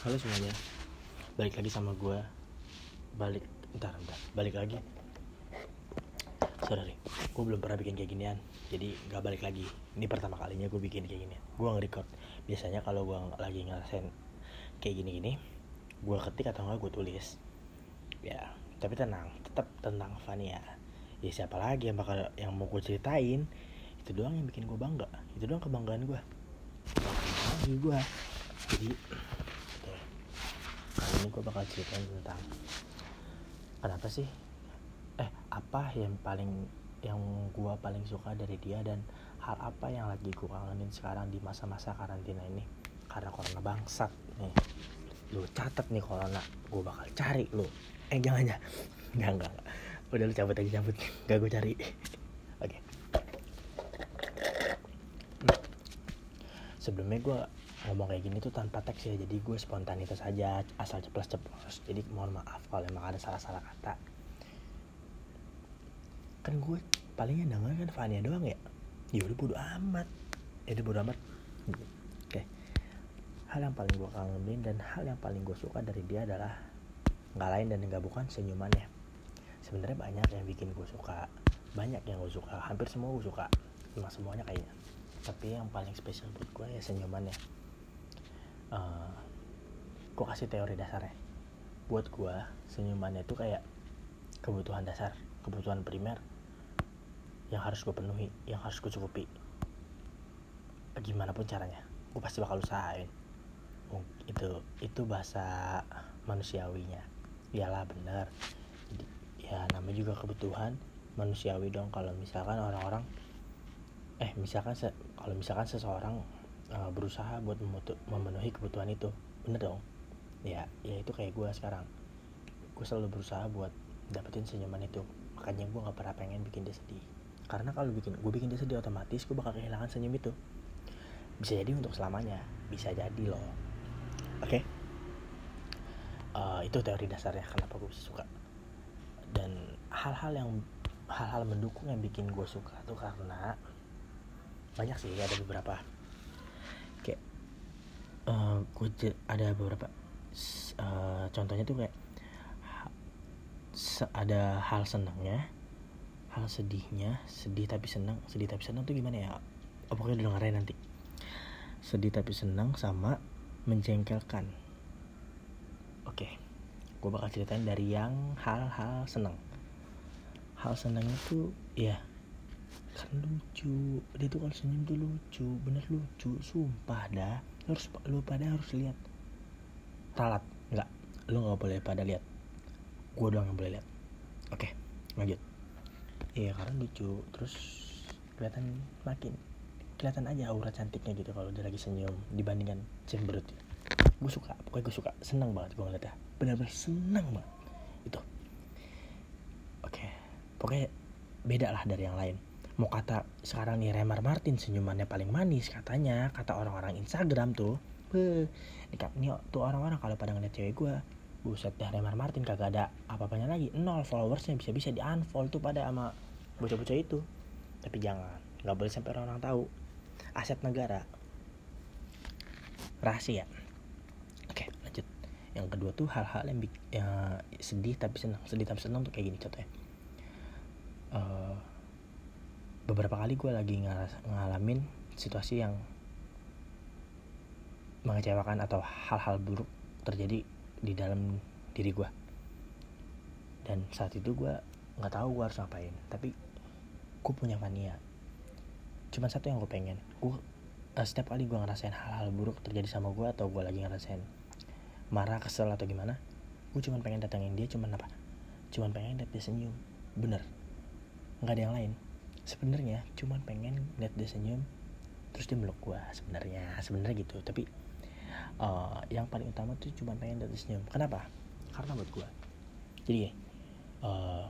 Halo semuanya. Balik lagi sama gue Balik Ntar ntar. Balik lagi. Sorry Gue belum pernah bikin kayak ginian. Jadi gak balik lagi. Ini pertama kalinya gue bikin kayak ginian. Gue nge-record. Biasanya kalau gue lagi ngerasain Kayak gini-gini Gue ketik atau enggak gue tulis. Ya Tapi tenang. Tetap tentang Fania Ya. Siapa lagi yang bakal Yang mau gue ceritain? Itu doang yang bikin gue bangga. Itu doang kebanggaan gue Lagi gue Jadi ini gue bakal ceritain tentang kenapa sih? Eh apa yang paling yang gue paling suka dari dia dan hal apa yang lagi gue kangenin sekarang di masa-masa karantina ini? Karena corona bangsat nih. Lu catat nih corona gue bakal cari lu. Eh jangan ya nggak nggak udah lu cabut aja cabut. Nggak gue cari. Oke. Hmm. sebelumnya gue ngomong kayak gini tuh tanpa teks ya. Jadi gue spontanitas aja asal ceplos ceplos. Jadi mohon maaf kalau emang ada salah-salah kata. Kan gue palingnya denger kan Fania doang ya? Ya udah bodo amat. Ya udah bodo amat. Oke. Hal yang paling gue kangenin dan hal yang paling gue suka dari dia adalah nggak lain dan nggak bukan senyumannya. Sebenarnya banyak yang bikin gue suka. Banyak yang gue suka. Hampir semua gue suka. Cuma semuanya kayaknya. Tapi yang paling spesial buat gue ya senyumannya uh, gue kasih teori dasarnya. Buat gue senyumannya itu kayak kebutuhan dasar kebutuhan primer yang harus gue penuhi yang harus gue cukupi. Gimana pun caranya gue pasti bakal usahain. Itu itu bahasa manusiawinya. Iyalah bener. Ya namanya juga kebutuhan manusiawi dong. Kalau misalkan orang-orang eh misalkan kalau misalkan seseorang uh, berusaha buat memenuhi kebutuhan itu. Bener dong. Ya ya itu kayak gue sekarang. Gue selalu berusaha buat dapetin senyuman itu. Makanya gue nggak pernah pengen bikin dia sedih. Karena kalau bikin gue bikin dia sedih otomatis gue bakal kehilangan senyum itu. Bisa jadi untuk selamanya. Bisa jadi loh. Oke? Eh, itu teori dasarnya kenapa gue suka. Dan hal-hal yang hal-hal mendukung yang bikin gue suka tuh karena banyak sih ada beberapa eh gue ada beberapa eh, contohnya tuh kayak ada hal senangnya hal sedihnya sedih tapi senang sedih tapi senang tuh gimana ya? Oh, pokoknya dengerin nanti. Sedih tapi senang sama menjengkelkan. Oke gue bakal ceritain dari yang hal-hal senang. Hal senangnya tuh ya kan lucu. Dia tuh kalau senyum tuh lucu bener lucu sumpah dah harus lu pada harus lihat. Ralat nggak lu nggak boleh pada lihat. Gue doang yang boleh lihat. Oke lanjut. Iya karena lucu. Terus kelihatan makin kelihatan aja aura cantiknya gitu kalau dia lagi senyum dibandingkan cemberut gue suka pokoknya gue suka. Senang banget gue ngeliatnya. Bener-bener senang banget. Itu. Oke pokoknya beda lah dari yang lain mau kata sekarang nih Remar Martin senyumannya paling manis katanya kata orang-orang Instagram tuh. Ka- ini tuh orang-orang kalau pada ngeliat cewek gue buset dah Remar Martin kagak ada apa-apanya lagi. Nol followersnya bisa-bisa di unfollow tuh pada sama bocah-bocah itu. Tapi jangan nggak boleh sampai orang-orang tahu. Aset negara. Rahasia. Oke lanjut. Yang kedua tuh hal-hal yang, bik- ya, sedih tapi senang. Sedih tapi senang tuh kayak gini contohnya. Eh, beberapa kali gue lagi ngalamin situasi yang mengecewakan atau hal-hal buruk terjadi di dalam diri gue dan saat itu gue nggak tahu gue harus ngapain tapi gue punya mania. Cuman satu yang gue pengen gue eh, setiap kali gue ngerasain hal-hal buruk terjadi sama gue atau gue lagi ngerasain marah kesel atau gimana gue cuman pengen datangin dia cuman apa? Cuman pengen lihat dia senyum. Bener. Nggak ada yang lain sebenarnya cuman pengen lihat dia senyum terus dia meluk gue sebenarnya sebenarnya gitu. Tapi eh, yang paling utama tuh cuman pengen lihat dia senyum. Kenapa? Karena buat gue jadi eh,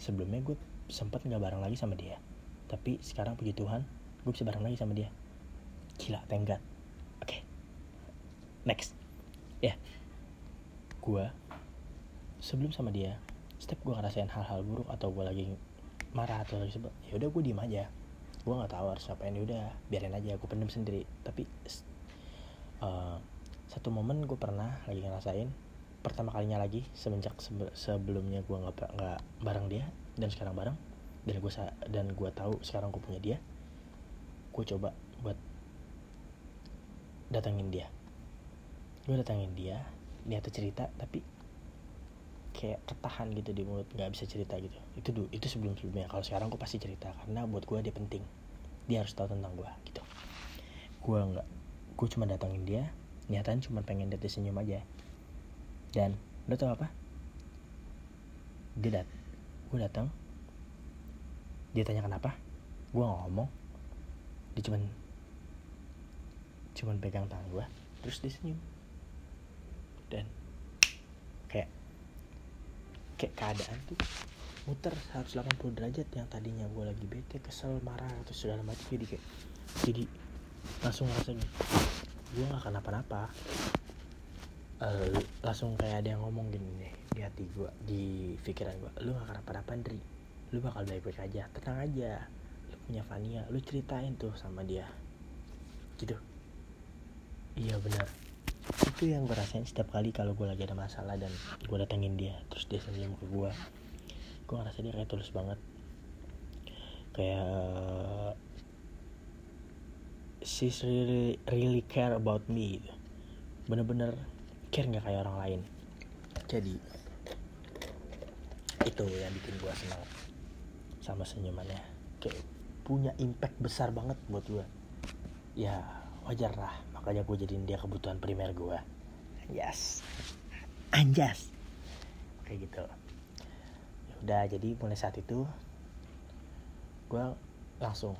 sebelumnya gue sempat nggak bareng lagi sama dia. Tapi sekarang puji Tuhan gue bisa bareng lagi sama dia. Gila God. Oke next. Ya gue sebelum sama dia setiap gue ngerasain hal-hal buruk atau gue lagi marah atau lagi ya udah gue diem aja. Gue nggak tahu harus ngapain ya udah biarin aja gue pendem sendiri. Tapi eh, satu momen gue pernah lagi ngerasain pertama kalinya lagi semenjak sebe- sebelumnya gue nggak nggak bareng dia dan sekarang bareng dan gue dan gue tahu sekarang gue punya dia gue coba buat datangin dia. Gue datangin dia dia tuh cerita tapi kayak ketahan gitu di mulut nggak bisa cerita gitu. Itu dulu itu sebelum sebelumnya kalau sekarang gue pasti cerita karena buat gue dia penting. Dia harus tahu tentang gue gitu. Gue nggak gue cuma datangin dia niatan cuma pengen dia senyum aja. Dan lo tau apa? Dia dat gue datang dia tanya kenapa gue ngomong. Dia cuman cuman pegang tangan gue terus dia senyum. Dan kayak keadaan tuh muter 180 derajat yang tadinya gue lagi bete kesel marah atau segala macam jadi kayak jadi langsung gini gue gak kenapa-napa uh, langsung kayak ada yang ngomong gini nih di hati gue di pikiran gue lu gak kenapa-napa Dri lu bakal baik-baik aja tenang aja. Lu punya Fania lu ceritain tuh sama dia. Gitu. Iya benar itu yang gue rasain setiap kali kalau gue lagi ada masalah dan gue datengin dia terus dia senyum ke gue gue ngerasa dia kayak tulus banget. Kayak she's really really care about me. Bener-bener care nggak kayak orang lain. Jadi itu yang bikin gue senang sama senyumannya. Kayak punya impact besar banget buat gue ya wajar lah makanya gue jadiin dia kebutuhan primer gue yes anjas. Kayak gitu. Ya udah jadi mulai saat itu gue langsung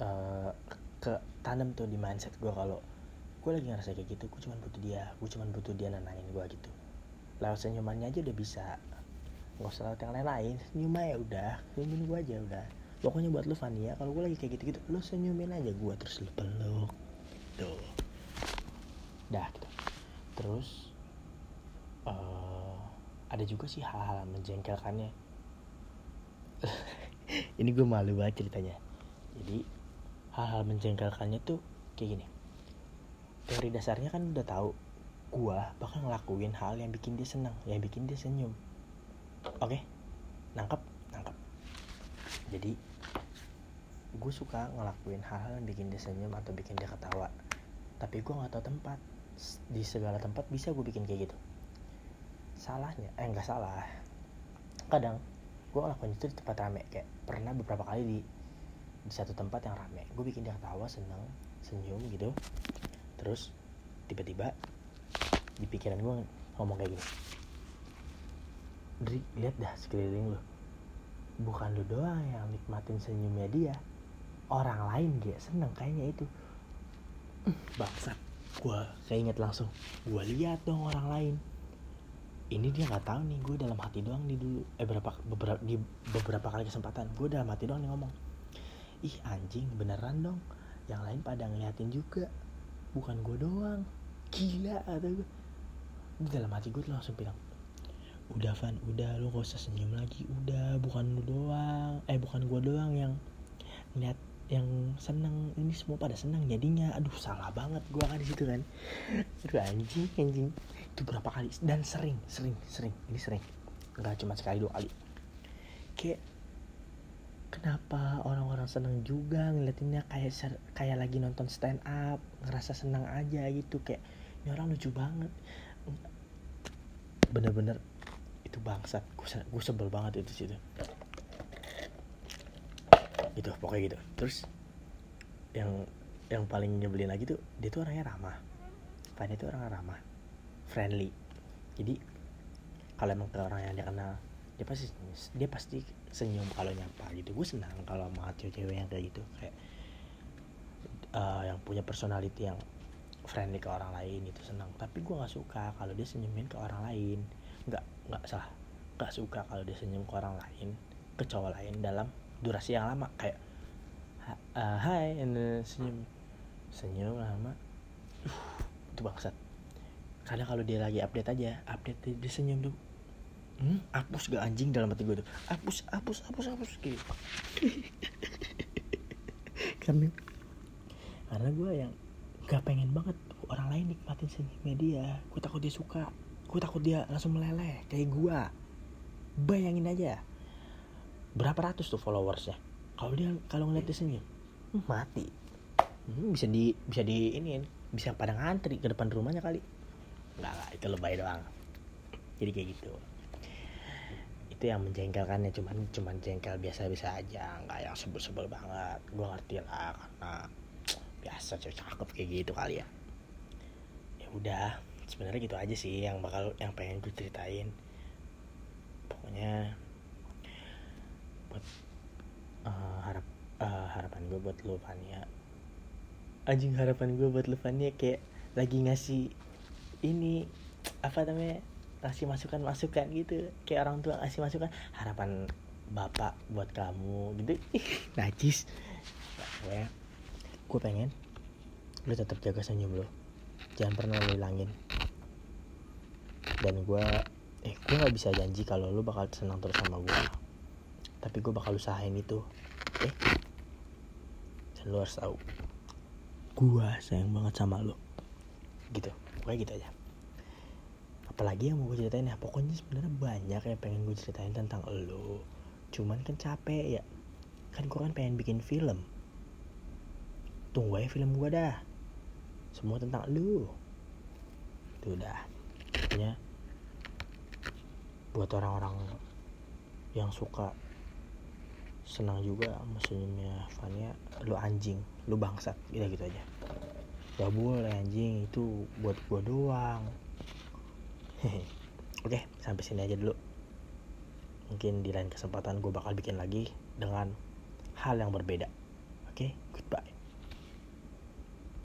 uh, ke tanam tuh di mindset gue kalau gue lagi ngerasa kayak gitu gue cuma butuh dia gue cuma butuh dia nenangin gue gitu. Lewat senyumannya aja udah bisa. Nggak usah lewat yang lain-lain senyum aja udah senyumin gue aja udah. Pokoknya buat lu Fania kalau gue lagi kayak gitu-gitu lu senyumin aja gue terus lu peluk tuh dah gitu. Terus uh, ada juga sih hal-hal menjengkelkannya. Ini gue malu banget ceritanya. Jadi hal-hal menjengkelkannya tuh kayak gini. Teori dasarnya kan udah tahu gua bakal ngelakuin hal yang bikin dia senang yang bikin dia senyum. Oke? Nangkep? Nangkep. Jadi gue suka ngelakuin hal-hal yang bikin dia senyum atau bikin dia ketawa. Tapi gue nggak tahu tempat. Di segala tempat bisa gue bikin kayak gitu. Salahnya eh nggak salah. Kadang gue ngelakuin itu di tempat rame. Kayak pernah beberapa kali di di satu tempat yang rame. Gue bikin dia ketawa seneng senyum gitu. Terus tiba-tiba di pikiran gue ngomong kayak gini. Dri lihat dah sekeliling lo bukan lu doang yang nikmatin senyumnya dia orang lain dia seneng kayaknya itu. Bangsat gue keinget langsung gue lihat dong orang lain. Ini dia nggak tahu nih gue dalam hati doang nih dulu. Eh berapa beberapa di beberapa kali kesempatan gue dalam hati doang nih ngomong. Ih anjing beneran dong. Yang lain pada ngeliatin juga. Bukan gue doang. Gila atau gue di dalam hati gue tuh langsung bilang udah Van udah lu gak usah senyum lagi. Udah bukan lu doang. Eh bukan gue doang yang ngeliat yang seneng ini semua pada seneng jadinya. Aduh salah banget gue kan di situ kan. Aduh anjing anjing. Itu berapa kali? Dan sering sering sering. Ini sering. Nggak cuma sekali dua kali. Kayak kenapa orang-orang seneng juga ngeliatinnya kayak kayak lagi nonton stand up ngerasa senang aja gitu. Kayak ini orang lucu banget. Bener-bener itu bangsat. Gue sebel banget itu situ gitu pokoknya gitu. Terus yang yang paling nyebelin lagi tuh dia tuh orangnya ramah. Fanya tuh orang ramah. Friendly. Jadi kalau emang ke orang yang dia kenal dia pasti dia pasti senyum kalau nyapa gitu. Gue senang kalau sama cewek-cewek yang kayak gitu. Kayak uh, yang punya personality yang friendly ke orang lain itu senang. Tapi gue nggak suka kalau dia senyumin ke orang lain. Nggak nggak salah. Nggak suka kalau dia senyum ke orang lain ke cowok lain dalam durasi yang lama kayak uh, hai and senyum. Senyum lama. Uh, itu bangsat. Kadang kalau dia lagi update aja update dia senyum tuh hmm, hapus gak anjing? Dalam hati gue tuh hapus hapus hapus hapus gitu. Karena karena gue yang gak pengen banget orang lain nikmatin senyumnya dia. Gue takut dia suka gue takut dia langsung meleleh kayak gue bayangin aja berapa ratus tuh followersnya? Kalau dia kalau ngeliat dia senyum hmm, mati. Hmm, bisa di bisa di ini bisa pada ngantri ke depan rumahnya kali. Nggak lah itu lebay doang. Jadi kayak gitu. Itu yang menjengkelkannya cuman cuman jengkel biasa-biasa aja. Nggak yang sebel-sebel banget. Gue ngerti lah karena biasa cewek cakep kayak gitu kali ya. Ya udah sebenarnya gitu aja sih yang bakal yang pengen gue ceritain. Pokoknya buat uh, harap uh, harapan gue buat lo Fania anjing harapan gue buat lo Fania kayak lagi ngasih ini apa namanya ngasih masukan masukan gitu. Kayak orang tua ngasih masukan harapan bapak buat kamu gitu. Najis. Ya gue pengen lu tetap jaga senyum lo jangan pernah lo hilangin. Dan gue eh gue nggak bisa janji kalau lu bakal senang terus sama gue tapi gue bakal usahain itu. Eh dan lu harus tahu. Gue sayang banget sama lo gitu. Pokoknya gitu aja. Apalagi yang mau gue ceritain ya. Pokoknya sebenarnya banyak yang pengen gue ceritain tentang lo cuman kan capek ya. Kan gue kan pengen bikin film. Tunggu aja film gue dah. Semua tentang lo itu udah. Pokoknya buat orang-orang yang suka senang juga senyumnya Fania lu anjing lu bangsat gitu gitu aja gak boleh anjing itu buat gua doang Oke, sampai sini aja dulu. Mungkin di lain kesempatan gue bakal bikin lagi dengan hal yang berbeda. Oke.